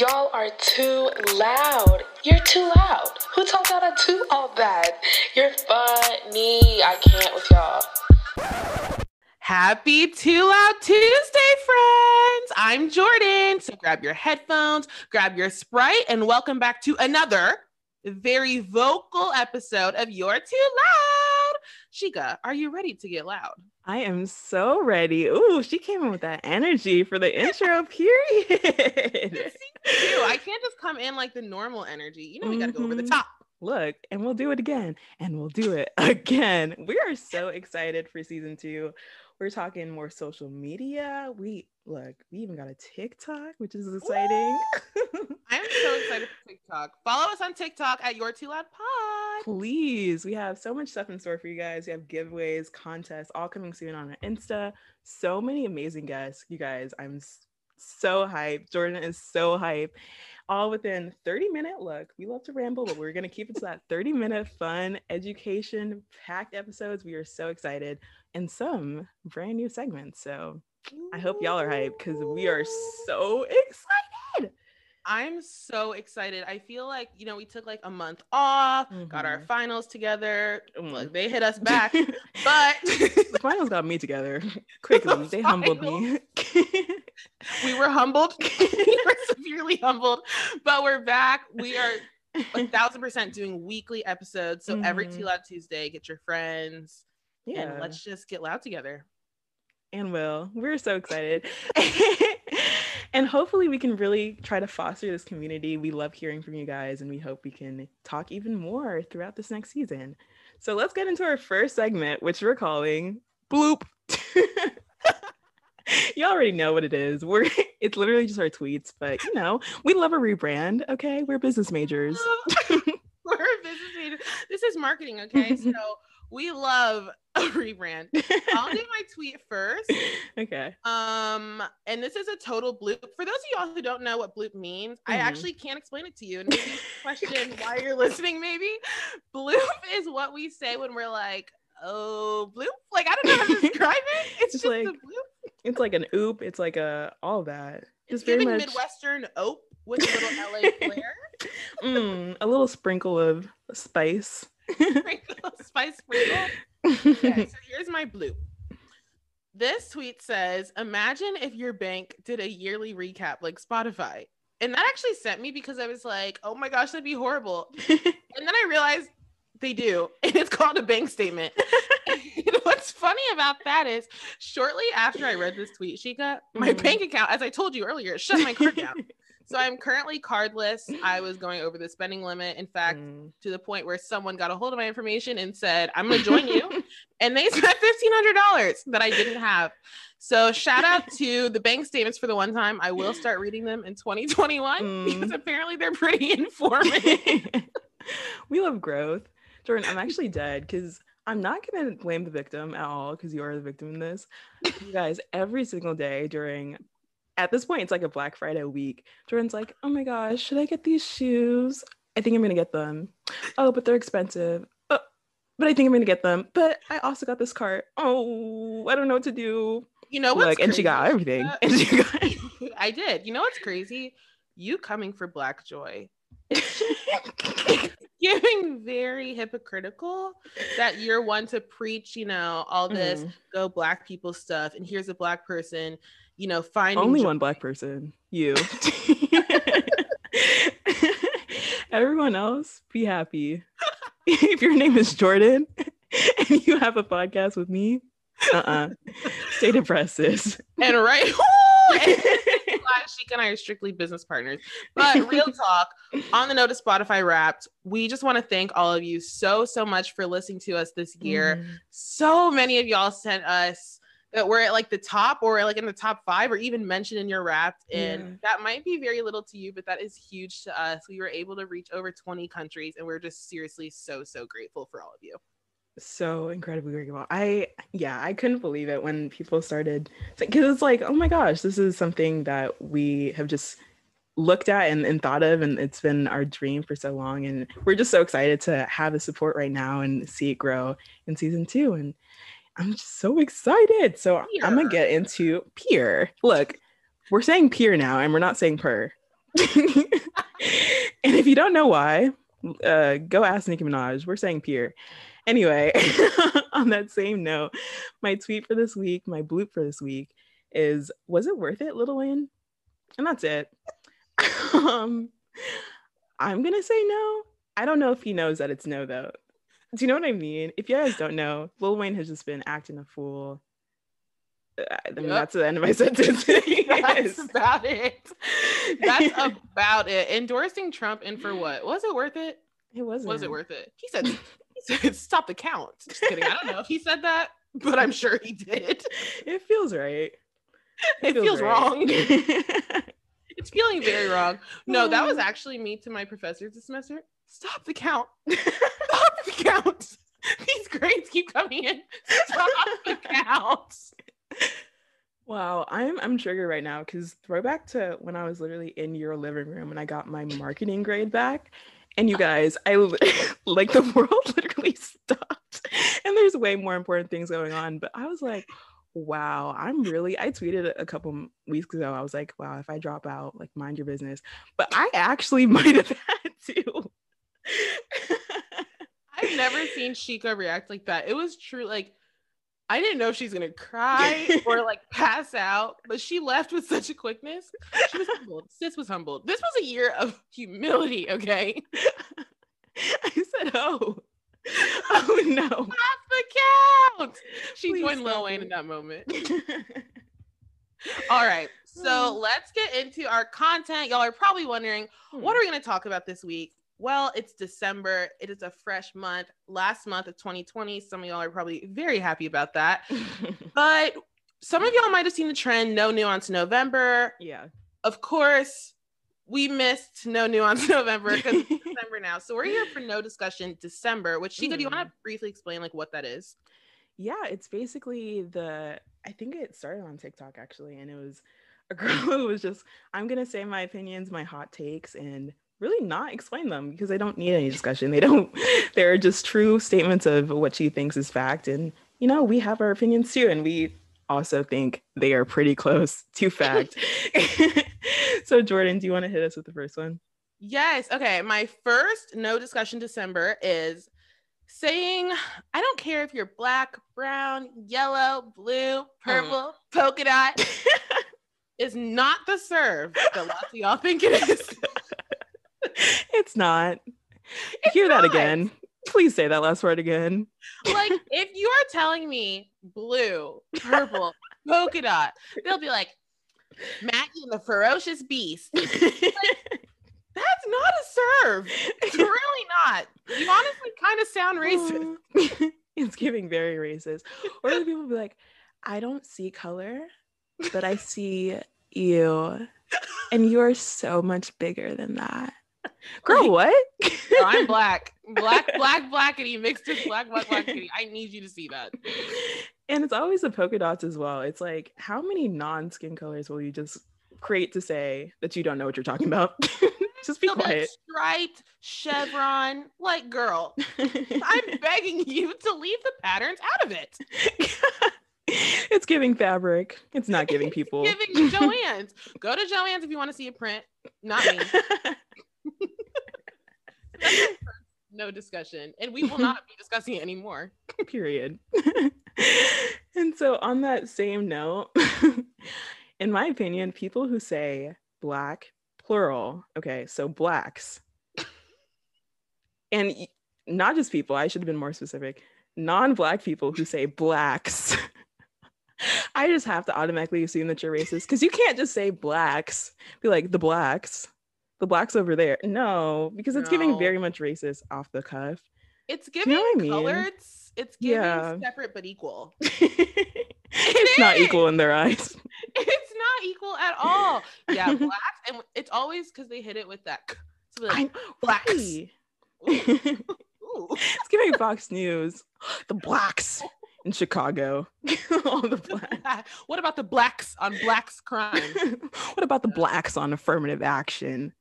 Y'all are too loud. You're too loud. Who told y'all to do all that? You're funny. I can't with y'all. Happy Too Loud Tuesday, friends! I'm Jordan. So grab your headphones, grab your Sprite, and welcome back to another very vocal episode of You're Too Loud. Shika, are you ready to get loud? I am so ready. Ooh, she came in with that energy for the intro period. I can't just come in like the normal energy. You know, we got to go over the Mhm. top. Look, and we'll do it again, and we'll do it again. We are so excited for season two. We're talking more social media. We look, we even got a TikTok, which is exciting. I'm so excited for TikTok. Follow us on TikTok at Your Too Loud Pod. Please, we have so much stuff in store for you guys. We have giveaways, contests, all coming soon on our Insta. So many amazing guests, you guys. I'm so hyped. Jordan is so hyped. All within 30 minute look. We love to ramble, but we're gonna keep it to that 30 minute fun, education packed episodes. We are so excited, and some brand new segments. So I hope y'all are hyped because we are so excited. I'm so excited. I feel like, you know, we took like a month off, got our Mhm. finals together. Mm. Look, they hit us back, but the finals got me together quickly. They humbled me. we were humbled. we were severely humbled, but we're back. We are a thousand percent doing weekly episodes. So every Mhm. Too Loud Tuesday, get your friends yeah, and let's just get loud together. and Will, we're so excited, and hopefully we can really try to foster this community. We love hearing from you guys, and we hope we can talk even more throughout this next season. So let's get into our first segment, which we're calling Bloop. you already know what it is. We're it's literally just our tweets, but you know, we love a rebrand. Okay, we're business majors. we're a business major. This is marketing, okay? So we love a rebrand. I'll do my tweet first. okay. Um, and this is a total bloop. For those of y'all who don't know what bloop means, I Mhm. actually can't explain it to you. And maybe question why you're listening, maybe. Bloop is what we say when we're like, oh, bloop. Like, I don't know how to describe it. It's Just just like- a bloop. It's like an oop. It's like a all that. It's Just very giving much Midwestern ope with a little LA flair. mm, a little sprinkle of spice. Sprinkle, spice sprinkle. Okay, so here's my bloop. This tweet says, Imagine if your bank did a yearly recap like Spotify. And that actually sent me because I was like, oh my gosh, that'd be horrible. And then I realized they do. And it's called a bank statement. what's funny about that is shortly after I read this tweet, Shika, my Mhm. bank account, as I told you earlier, shut my card down. So I'm currently cardless. I was going over the spending limit. In fact, Mm. to the point where someone got a hold of my information and said, I'm going to join you. and they spent $1,500 that I didn't have. So shout out to the bank statements for the one time. I will start reading them in 2021 Mm. because apparently they're pretty informative. we love growth. Jordan, I'm actually dead because I'm not gonna blame the victim at all because you are the victim in this. You guys, every single day during at this point, it's like a Black Friday week. Jordan's like, oh my gosh, should I get these shoes? I think I'm gonna get them. Oh, but they're expensive. Oh, but I think I'm gonna get them. But I also got this cart. Oh, I don't know what to do. You know what's Look, and she got everything. Shika? And she got I did. You know what's crazy? You coming for Black Joy. Giving very hypocritical that you're one to preach, you know, all this Mhm. go black people stuff, and here's a black person, you know, finding Only joy. one black person. You. Everyone else, be happy. if your name is Jordan and you have a podcast with me, uh-uh. Stay depressed, sis. and right. Sheik and I are strictly business partners. But real talk, on the note of Spotify Wrapped, we just want to thank all of you so so much for listening to us this year. Mm. so many of y'all sent us that we're at like the top or like in the top five or even mentioned in your wrapped and Yeah. that might be very little to you but that is huge to us we were able to reach over 20 countries and we're just seriously so so grateful for all of you so incredibly grateful. I yeah, I couldn't believe it when people started because it's like, oh my gosh, this is something that we have just looked at and, and thought of and it's been our dream for so long and we're just so excited to have the support right now and see it grow in season two and i'm just so excited so i'm gonna get into peer look we're saying peer now and we're not saying per and if you don't know why, uh, go ask Nicki Minaj. We're saying peer. Anyway, on that same note, my tweet for this week, my bloop for this week is Was it worth it, Lil Wayne? And that's it. um, I'm going to say no. I don't know if he knows that it's no, though. Do you know what I mean? If you guys don't know, Lil Wayne has just been acting a fool. Uh, I mean, yep. that's the end of my sentence. that's about it. That's about it. Endorsing Trump and for what? Was it worth it? It wasn't. Was it worth it? He said, he said stop the count. Just kidding. I don't know if he said that, but I'm sure he did. It feels right. It, it feels, feels right. wrong. it's feeling very wrong. No, that was actually me to my professors this semester. Stop the count. Stop the count. These grades keep coming in. Stop the count. Wow, I'm I'm triggered right now because throwback to when I was literally in your living room and I got my marketing grade back. And you guys, I like the world literally stopped. And there's way more important things going on. But I was like, wow, I'm really, I tweeted a couple weeks ago. I was like, wow, if I drop out, like mind your business. But I actually might have had to. I've never seen Shika react like that. It was true. Like, I didn't know if she's gonna cry or like pass out, but she left with such a quickness. She was humbled. Sis was humbled. This was a year of humility, okay? I said, oh. Oh no. Stop the count. She Please joined Lil Wayne in that moment. All right. So hmm. let's get into our content. Y'all are probably wondering, what hmm. are we going to talk about this week? Well, it's December. It is a fresh month. Last month of 2020. Some of y'all are probably very happy about that. but some of y'all might have seen the trend no nuance November. Yeah. Of course, we missed no nuance November because it's December now. So we're here for no discussion December, which Shika, mm. do you want to briefly explain like what that is? Yeah, it's basically the I think it started on TikTok actually, and it was a girl who was just, I'm gonna say my opinions, my hot takes, and really not explain them because they don't need any discussion. They don't, they're just true statements of what she thinks is fact. And, you know, we have our opinions too. And we also think they are pretty close to fact. so, Jordan, do you want to hit us with the first one? Yes. Okay. My first no discussion December is saying, I don't care if you're black, brown, yellow, blue, hmm. purple, polka dot, is not the serve that lots of y'all think it is. It's not. It's Hear not. that again. Please say that last word again. Like, if you are telling me blue, purple, polka dot, they'll be like, Maggie and the ferocious beast. Like, that's not a serve. It's really not. You honestly kind of sound racist. it's giving very racist. Or the people be like, I don't see color, but I see you. And you're so much bigger than that. Girl, like, what? I'm black. Black, black, blackity mixed with black, black, blackity. I need you to see that. And it's always the polka dots as well. It's like, how many non skin colors will you just create to say that you don't know what you're talking about? just be quiet. Striped, chevron, like, girl, I'm begging you to leave the patterns out of it. it's giving fabric. It's not giving people. It's giving Joann's. Go to Joann's if you want to see a print. Not me no discussion, and we will not be discussing it anymore. Period. and so, on that same note, in my opinion, people who say black, plural, okay, so blacks, and not just people, I should have been more specific, non black people who say blacks. I just have to automatically assume that you're racist because you can't just say blacks, be like the blacks the blacks over there. No, because it's no. giving very much racist off the cuff. It's giving you know I mean? It's giving yeah. separate but equal. it's not equal in their eyes. It's not equal at all. Yeah, blacks, and it's always because they hit it with that. So like, blacks. Ooh. Ooh. It's giving Fox News. The blacks oh. In Chicago. All the black. what about the blacks on blacks crime? what about the blacks on affirmative action?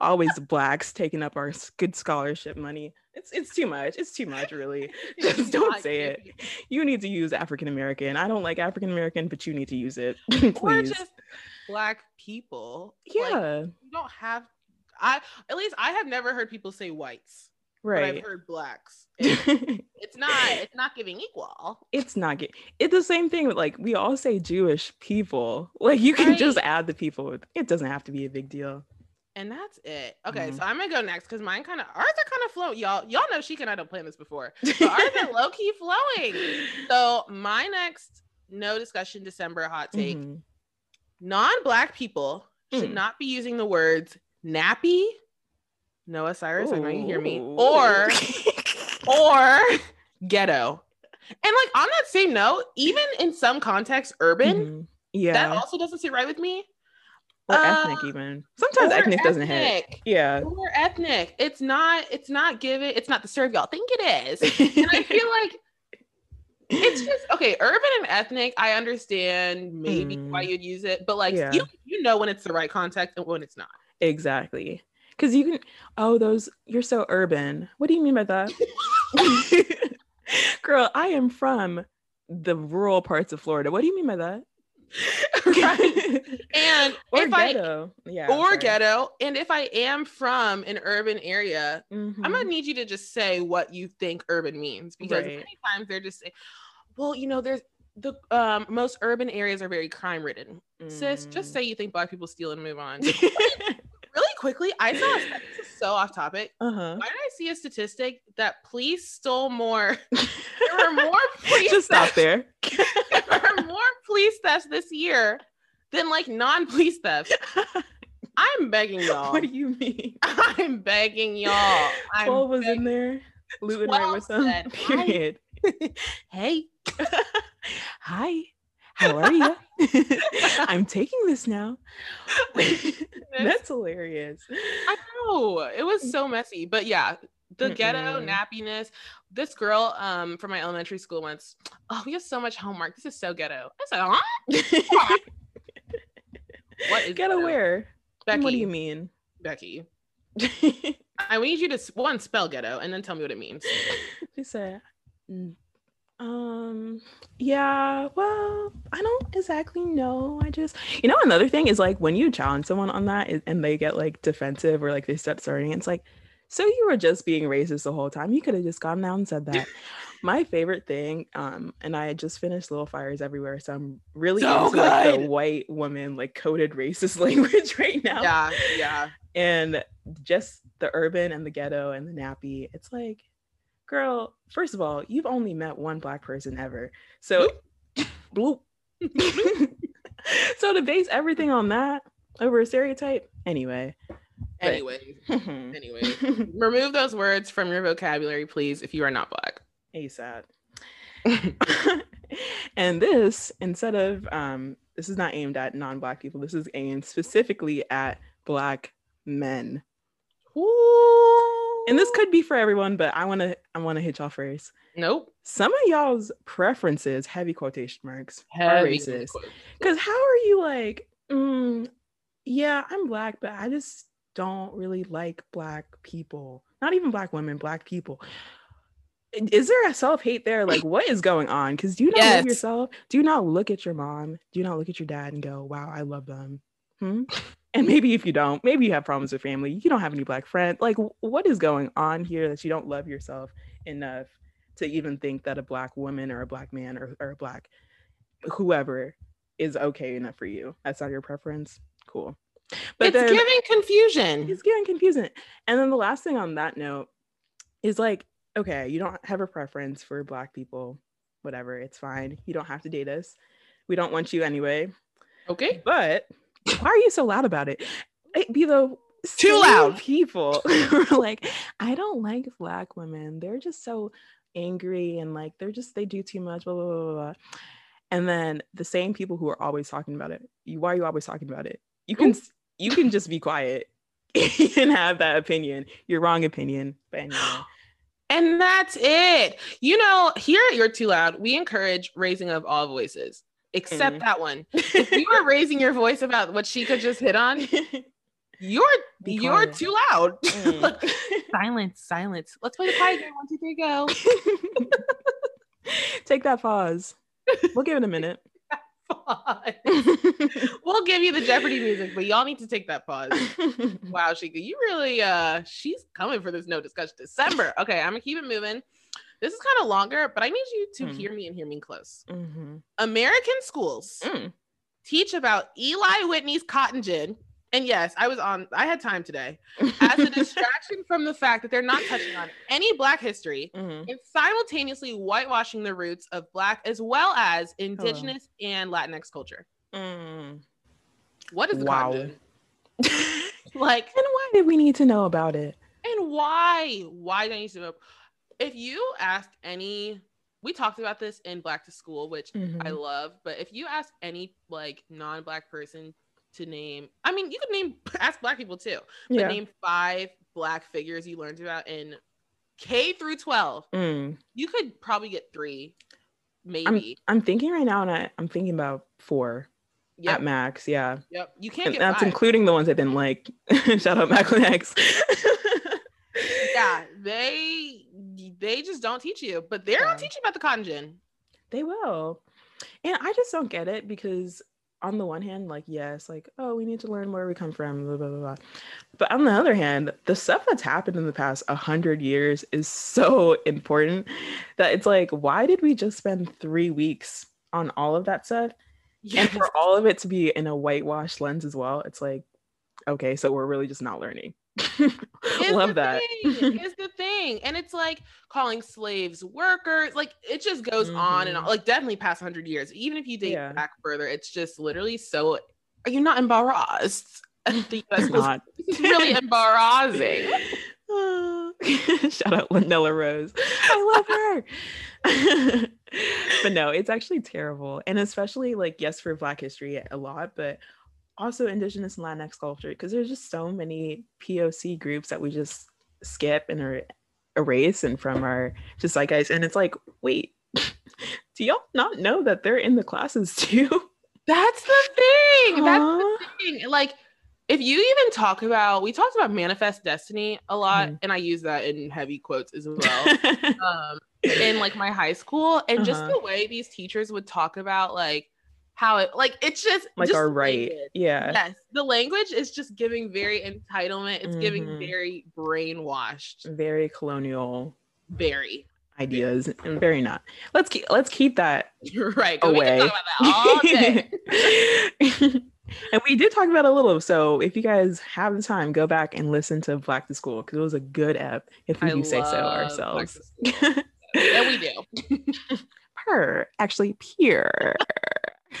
Always the blacks taking up our good scholarship money. It's it's too much. It's too much, really. Just don't say it. You need to use African American. I don't like African American, but you need to use it. or just black people. Like, Yeah. you don't have. I at least I have never heard people say whites, right. I've heard blacks. It's not. It's not giving equal. it's not get it's the same thing with like we all say Jewish people. Like you can just add the people. It doesn't have to be a big deal. And that's it. Okay, Mhm. so I'm gonna go next because mine kind of ours are kind of flowing. Y'all, y'all know she and I don't plan this before. But ours are low key flowing. So my next no discussion December hot take: Mhm. non-black people should Mm. not be using the words nappy. Noah Cyrus, I know you hear me. Or or ghetto. And like on that same note, even in some contexts, urban, Mhm. yeah, that also doesn't sit right with me. or uh, ethnic even. Sometimes Or ethnic doesn't hit. Yeah. Or ethnic. It's not, it's not given, it's not the serve y'all think it is. And I feel like it's just okay, urban and ethnic, I understand maybe why Mm. you'd use it, but like Yeah. you you know when it's the right context and when it's not. exactly. Because you can oh those you're so urban. What do you mean by that? Girl, I am from the rural parts of Florida. What do you mean by that? right. And or if I ghetto. yeah. or sorry. ghetto, and if I am from an urban area, I'm Mhm. gonna need you to just say what you think urban means because Right. many times they're just saying, well, you know, there's the um most urban areas are very crime ridden. Sis, just Mm. say you think black people steal and move on. quickly, I saw a this is so off topic. uh-huh. Why did I see a statistic that police stole more? there were more police Just stop thefts- there. there were more police thefts this year than like non-police thefts. I'm begging y'all. what do you mean? I'm begging y'all. I'm 12 was begging- in there. Looting right 12 with them. said, "I- Period. Hey, Hi. How are you? I'm taking this now. That's hilarious. I know it was so messy, but yeah, the ghetto Mm-mm. nappiness. This girl um from my elementary school once, oh, we have so much homework. This is so ghetto. I said, huh? What is ghetto? aware. Becky, What do you mean? Becky, I need you to one spell ghetto and then tell me what it means. she said, "Mm, um, yeah, well, I don't exactly know. I just, you know, another thing is like when you challenge someone on that and they get like defensive or like they start starting, it's like, so you were just being racist the whole time. You could have just gone down and said that. My favorite thing, um, and I just finished Little Fires Everywhere, so I'm really So into like the white woman like coded racist language right now Yeah, yeah. and just the urban and the ghetto and the nappy it's like girl first of all you've only met one black person ever. So bloop. So to base everything on that over a stereotype anyway. But- Anyway, anyway, remove those words from your vocabulary, please, if you are not black. asap and this instead of um this is not aimed at non-black people. This is aimed specifically at black men and this could be for everyone but i want to i want to hit y'all first. Nope. some of y'all's preferences heavy quotation marks are racist. because how are you like mm, yeah i'm black but i just don't really like black people. Not even black women black people. Is there a self-hate there? Like what is going on? Because do you not Yes. love yourself? Do you not look at your mom? Do you not look at your dad and go wow i love them. Hmm? And maybe if you don't maybe you have problems with family you don't have any black friends like what is going on here that you don't love yourself enough to even think that a black woman or a black man or, or a black whoever is okay enough for you that's not your preference cool but it's then giving confusion. it's giving confusion And then the last thing on that note is like, okay, you don't have a preference for black people, whatever, it's fine. You don't have to date us. We don't want you anyway. Okay. But why are you so loud about it? It be the Too loud. people who like, I don't like black women. They're just so angry and like they're just they do too much, blah blah blah blah. blah. And then the same people who are always talking about it. You why are you always talking about it? You can s- you can just be quiet and have that opinion, your wrong opinion. But anyway. And that's it. You know, here at You're Too Loud, we encourage raising of all voices, except Mm. that one. If you are raising your voice about what she could just hit on, you're you're too loud. Mm. silence, silence. Let's play the quiet game. One, two, three, go. Take that pause. We'll give it a minute. we'll give you the Jeopardy music, but y'all need to take that pause. Wow, Shika, you really uh she's coming for this no discussion December. Okay, I'm gonna keep it moving. This is kind of longer, but I need you to Mm. hear me and hear me close. Mhm. American schools Mm. teach about Eli Whitney's cotton gin. And yes, I was on, I had time today as a distraction from the fact that they're not touching on any Black history Mhm. and simultaneously whitewashing the roots of Black as well as Indigenous and Latinx culture. Mm. What is the Wow. cotton gin? Like, And why did we need to know about it? and why? Why don't you know? If you ask any, we talked about this in Black to School, which Mhm. I love. But if you ask any like non-black person to name, I mean, you could name ask black people too, but yeah. name five black figures you learned about in K through twelve. Mm. You could probably get three, maybe. I'm thinking right now, and I, I'm thinking about four yep, at max. Yeah, yep. You can't that's five. including the ones I didn't like. Shout out Malcolm X. yeah, they they just don't teach you, but they're Yeah. gonna teach you about the cotton gin. They will. And I just don't get it because on the one hand, like, yes, like, oh, we need to learn where we come from, blah, blah, blah, blah. But on the other hand, the stuff that's happened in the past a hundred years is so important that it's like, why did we just spend three weeks on all of that stuff? And for all of it to be in a whitewash lens as well, it's like, okay, so we're really just not learning. Love that. thing, is the thing and it's like calling slaves workers like it just goes on and on Mhm. like definitely past 100 years even if you date Yeah. back further it's just literally so are you not embarrassed the US not. this really embarrassing Shout out Lindella Rose. I love her. but no, it's actually terrible. And especially like, yes, for Black history a lot, but also Indigenous and Latinx culture, because there's just so many POC groups that we just skip and are erase and from our just like guys. And it's like, wait, do y'all not know that they're in the classes too? that's the thing that's the thing like if you even talk about we talked about manifest destiny a lot Mhm. and i use that in heavy quotes as well um in like my high school and just Uh-huh. the way these teachers would talk about like how it like it's just like just our right. language. Yeah. yes the language is just giving very entitlement it's giving Mhm. very brainwashed Very colonial very ideas and very not. Let's keep let's keep that right away. that and we did talk about a little. So if you guys have the time, go back and listen to Black to School because it was a good ep, if we I do say so ourselves. and we do Purr, actually pure.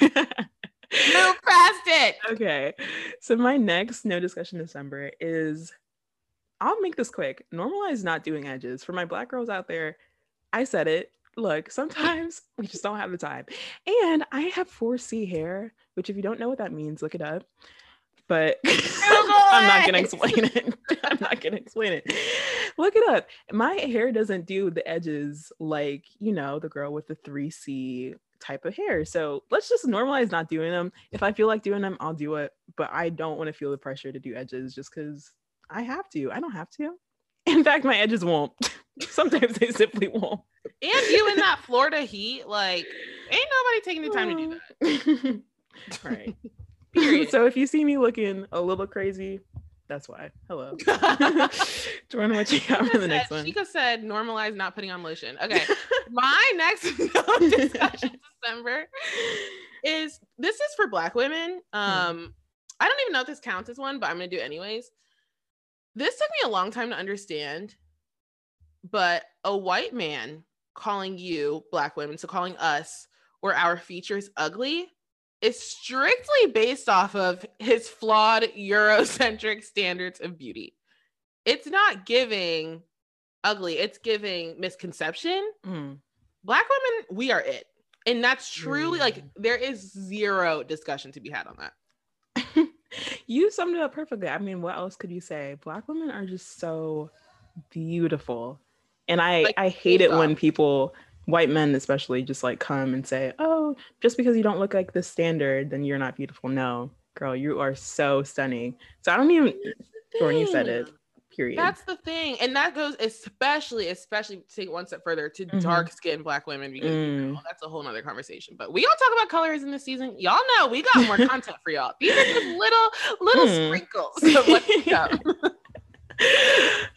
move past it okay. So my next no discussion December is I'll make this quick. Normalize not doing edges. For my black girls out there, I said it. Look, sometimes we just don't have the time. And I have 4C hair, which if you don't know what that means, look it up. But I'm not gonna explain it. I'm not gonna explain it. Look it up. My hair doesn't do the edges like, you know, the girl with the 3C type of hair. So let's just normalize not doing them. If I feel like doing them, I'll do it. But I don't want to feel the pressure to do edges just because I have to. I don't have to. In fact, my edges won't. Sometimes they simply won't. and you in that florida heat like ain't nobody taking the time to do that right. Period. so if you see me looking a little crazy, that's why. Hello. Jordan, what you got for the next said, one? Shika said normalize not putting on lotion. Okay. My next discussion December is this is for black women. Um, I don't even know if this counts as one, but I'm gonna do it anyways. This took me a long time to understand, but a white man calling you black women, so calling us or our features ugly is strictly based off of his flawed Eurocentric standards of beauty. It's not giving ugly, it's giving misconception. Mm. Black women, we are it. And that's truly like Mm. there is zero discussion to be had on that. you summed it up perfectly. I mean, what else could you say? Black women are just so beautiful. And I Like, I hate it when people white men especially just like come and say, "Oh, just because you don't look like the standard, then you're not beautiful." No, girl, you are so stunning. So I don't even Jordan, you said it. Period. That's the thing. And that goes especially, especially take one step further to Mhm. dark skinned black women because you Mm. know, that's a whole nother conversation. But we don't talk about colors in this season. Y'all know we got more content for y'all. These are just little little Mm. sprinkles of what's come.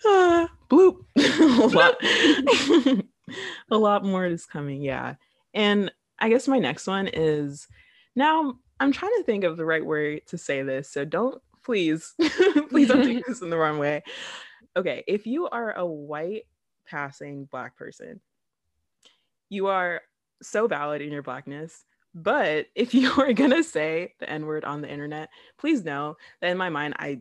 uh, bloop. a lot. a lot more is coming. Yeah. And I guess my next one is now I'm trying to think of the right word to say this. So don't please, please don't take this in the wrong way. Okay. If you are a white passing black person, you are so valid in your blackness. But if you are gonna say the N word on the internet, please know that in my mind, I,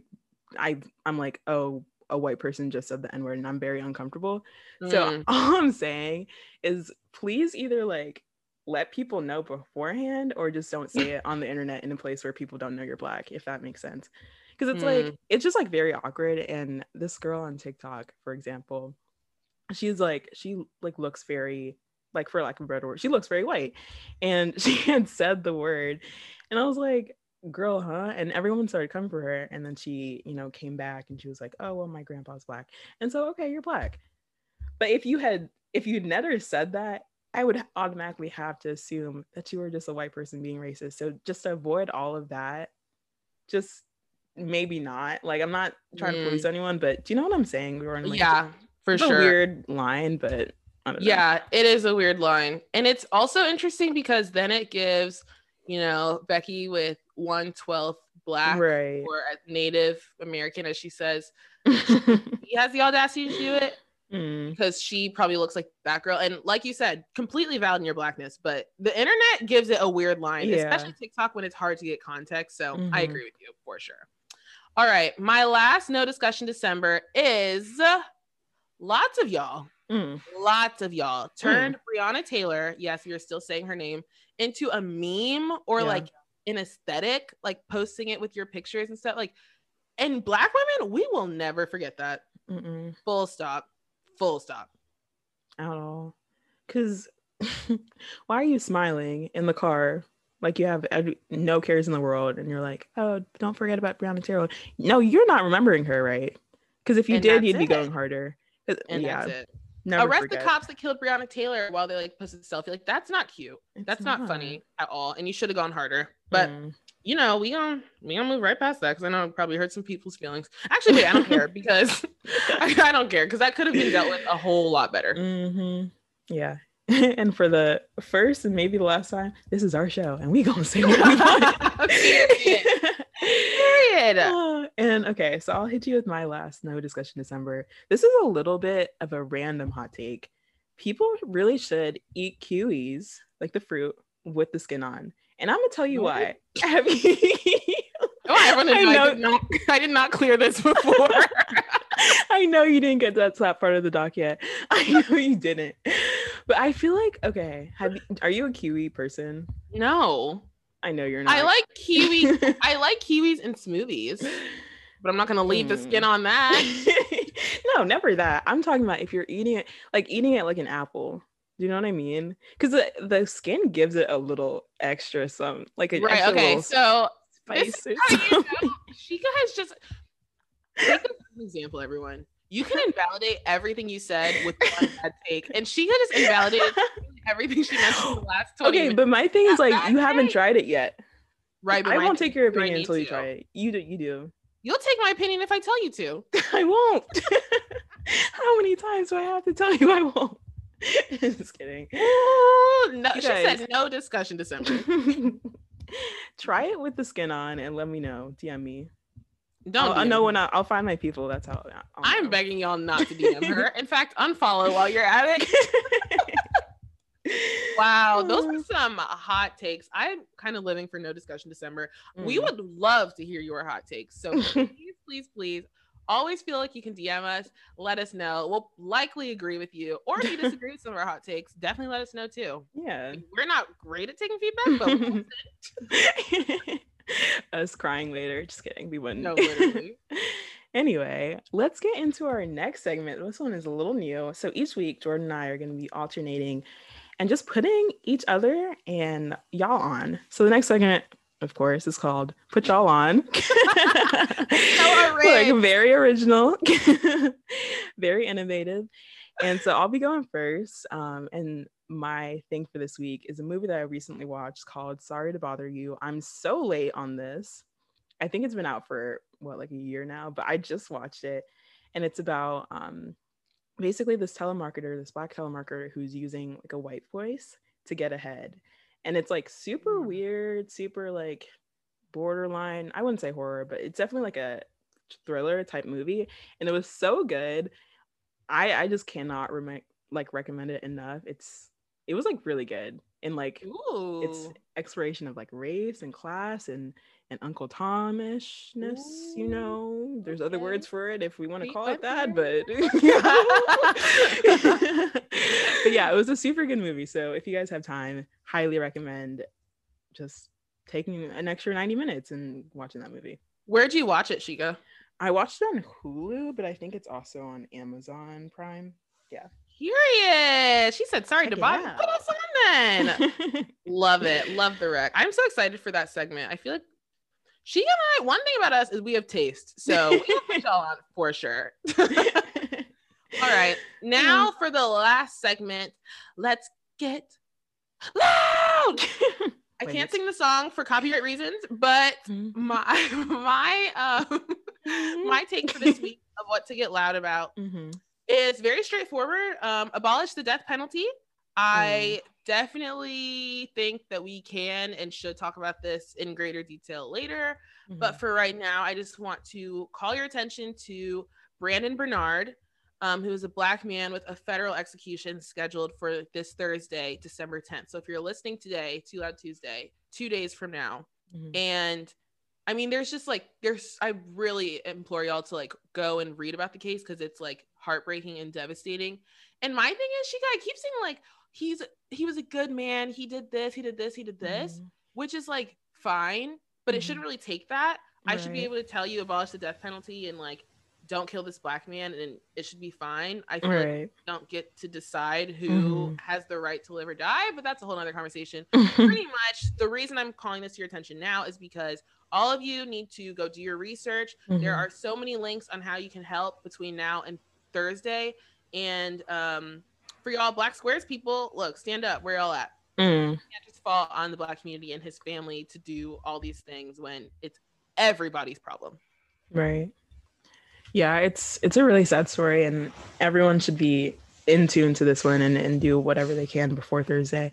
I, I'm like, oh, a white person just said the N word, and I'm very uncomfortable. So Mm. all I'm saying is, please either like let people know beforehand, or just don't say it on the internet in a place where people don't know you're black, if that makes sense. Because it's like Mm. it's just like very awkward. And this girl on TikTok, for example, she's like she like looks very like for lack of a better word, she looks very white, and she had said the word, and I was like, girl, huh? And everyone started coming for her, and then she, you know, came back and she was like, oh well, my grandpa's black, and so okay, you're black. But if you had if you'd never said that, I would automatically have to assume that you were just a white person being racist. So just to avoid all of that, just maybe not. Like I'm not trying Mm. to police anyone, but do you know what I'm saying? We were in like yeah, for sure. weird line, but I don't know. Yeah, it is a weird line. And it's also interesting because then it gives, you know, Becky with one twelfth black right. or Native American, as she says, he has the audacity to do it Mm, because she probably looks like that girl. And like you said, completely valid in your blackness, but the internet gives it a weird line, Yeah. especially TikTok when it's hard to get context. So I Mhm. agree with you for sure. All right. My last no discussion December is lots of y'all mm, lots of y'all turned Breonna Taylor, yes, you're still saying her name, into a meme or Yeah. like an aesthetic, like posting it with your pictures and stuff. Like, and black women, we will never forget that. mm-mm, Full stop. Full stop. at all. Because why are you smiling in the car like you have no cares in the world and you're like, oh, don't forget about Breonna Taylor. No, you're not remembering her, right? Because if you And did, you'd be going harder. And yeah, that's it. never Arrest forget. the cops that killed Breonna Taylor while they like posted a selfie. Like, that's not cute. It's That's not, funny at all. And you should have gone harder. But Mm. You know, we gonna we gonna move right past that because I know it probably hurt some people's feelings. Actually, wait, I don't care because I, I don't care because that could have been dealt with a whole lot better. Mm-hmm. Yeah. and for the first and maybe the last time, this is our show, and we gonna say what we want. Period. Period. Uh, and okay, so I'll hit you with my last no discussion December. This is a little bit of a random hot take. People really should eat kiwis, like the fruit, with the skin on. And I'm gonna tell you why. Have you? Oh, I, know, I, did not, I did not clear this before. I know you didn't get that slap part of the doc yet. I know you didn't. But I feel like okay. Have you, are you a kiwi person? no, I know you're not. I like kiwi. I like kiwis in smoothies, but I'm not gonna leave the skin Mm. on that. no, never that. I'm talking about if you're eating it, like eating it like an apple. Do you know what I mean? Because the, the skin gives it a little extra some, like a Right. Okay. So this spice or is how you know Shika has just take this as an example, everyone. You can invalidate everything you said with one bad take, and Shika just invalidated everything she mentioned in the last 20 okay, minutes. but my thing is like you haven't tried it yet. right, but I won't take your opinion until you try it. You do. You do. You'll take my opinion if I tell you to. I won't. How many times do I have to tell you I won't? Just kidding. No, she said no discussion December. Try it with the skin on and let me know. DM me. Don't. I'll, I know when I, I'll find my people. That's how. I'm know. begging y'all not to DM her. In fact, unfollow while you're at it. Wow, those are some hot takes. I'm kind of living for no discussion December. We Mm. would love to hear your hot takes. So please, please, please, always feel like you can DM us. Let us know. We'll likely agree with you. Or if you disagree with some of our hot takes, definitely let us know too. Yeah. We're not great at taking feedback, but Us crying later. Just kidding. We wouldn't. No, literally. anyway, let's get into our next segment. This one is a little new. So each week, Jordan and I are going to be alternating and just putting each other and y'all on. So the next segment, of course, is called Put Y'all On. So like very original, very innovative. And so I'll be going first. Um, and my thing for this week is a movie that I recently watched called Sorry to Bother You. I'm so late on this. I think it's been out for what, like a year now, but I just watched it. And it's about um, basically this telemarketer, this black telemarketer who's using like a white voice to get ahead. And it's like super Mm. weird, super like borderline. I wouldn't say horror, but it's definitely like a thriller type movie. And it was so good. I I just cannot rem- like recommend it enough. It's it was like really good. And like Ooh. it's exploration of like race and class and and Uncle Tomishness, you know. There's other words for it if we want to call it that, but but yeah, it was a super good movie. So if you guys have time, highly recommend just taking an extra 90 minutes and watching that movie. Where'd you watch it, Shika? I watched it on Hulu, but I think it's also on Amazon Prime. Yeah. Curious. She said sorry Check to out. Put us on then. Love it. Love the rec. I'm so excited for that segment. I feel like she and I, one thing about us is we have taste. So we have put y'all on for sure. All right. Now for the last segment, let's get loud. I can't sing the song for copyright reasons, but Mhm. my my um my take for this week of what to get loud about Mhm. is very straightforward. Um, abolish the death penalty. I definitely think that we can and should talk about this in greater detail later. But for right now, I just want to call your attention to Brandon Bernard, um, who is a black man with a federal execution scheduled for this Thursday, December 10th. So if you're listening today, Too Loud Tuesday, two days from now, Mhm. and I mean, there's just like there's I really implore y'all to like go and read about the case because it's like heartbreaking and devastating. And my thing is, she I keep saying like he's he was a good man. He did this. He did this. He did this, Mhm. which is like fine, but it Mhm. shouldn't really take that. I should be able to tell you abolish the death penalty and like don't kill this black man and it should be fine. I feel Right. we don't get to decide who Mhm. has the right to live or die, but that's a whole other conversation Mm-hmm. pretty much the reason I'm calling this to your attention now is because all of you need to go do your research. There Mhm. are so many links on how you can help between now and Thursday. And um, for y'all Black Squares people, look, stand up. Where y'all at? Mm. You can't just fall on the Black community and his family to do all these things when it's everybody's problem. Right. Yeah, it's it's a really sad story and everyone should be in tune to this one and, and do whatever they can before Thursday.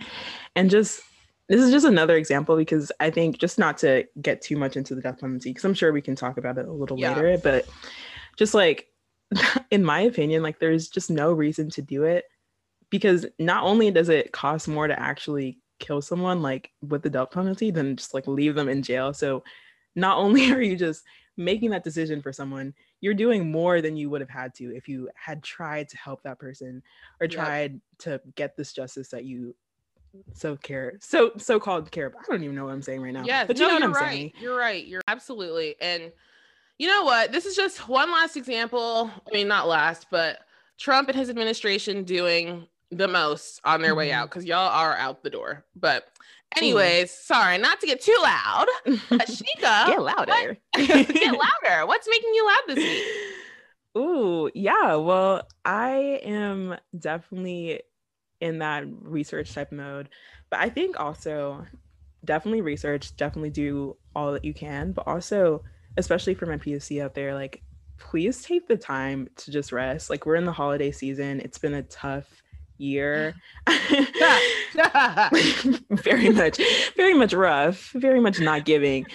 And just this is just another example because I think just not to get too much into the death penalty, because I'm sure we can talk about it a little Yeah. later, but just like in my opinion, like there's just no reason to do it because not only does it cost more to actually kill someone like with the death penalty than just like leave them in jail. So not only are you just making that decision for someone, you're doing more than you would have had to if you had tried to help that person or Yep. tried to get this justice that you so care so so called care about. I don't even know what I'm saying right now. Yes, but you no, know what you're I'm right. saying. You're right. You're absolutely. And you know what? This is just one last example. I mean, not last, but Trump and his administration doing the most on their way Mhm. out because y'all are out the door. But, anyways, sorry, not to get too loud. But Shika, Get louder. get louder. What's making you loud this week? Ooh, yeah. Well, I am definitely in that research type mode, but I think also definitely research, definitely do all that you can, but also, especially for my POC out there, like please take the time to just rest. Like we're in the holiday season, it's been a tough year. very much very much rough very much not giving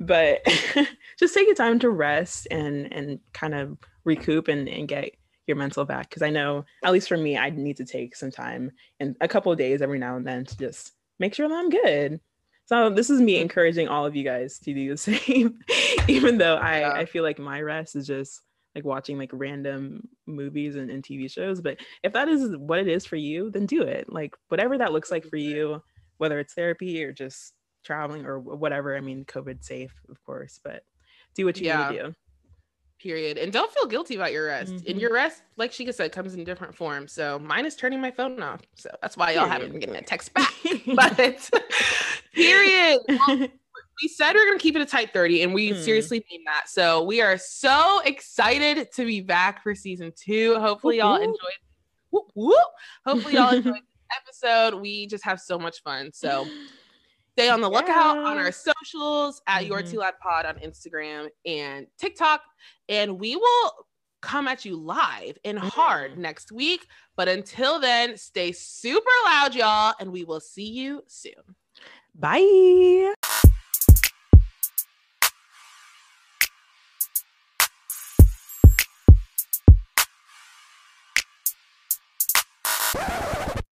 but just take your time to rest and and kind of recoup and, and get your mental back because i know at least for me i need to take some time and a couple of days every now and then to just make sure that i'm good so this is me encouraging all of you guys to do the same even though i Yeah. i feel like my rest is just like watching like random movies and, and tv shows but if that is what it is for you then do it like whatever that looks like for you whether it's therapy or just traveling or whatever i mean covid safe of course but do what you Yeah. need to do Period. And don't feel guilty about your rest. And Mhm. your rest, like Shika said, comes in different forms. So mine is turning my phone off. So that's why y'all haven't been getting a text back. But period. Well, we said we are gonna keep it a tight 30, and we Hmm. seriously mean that. So we are so excited to be back for season two. Hopefully, y'all enjoyed. Whoop, whoop. Hopefully, y'all enjoyed this episode. We just have so much fun. So stay on the lookout on our socials at your Mhm. too loud pod on Instagram and TikTok, and we will come at you live and hard Mhm. next week. But until then, stay super loud, y'all, and we will see you soon. Bye.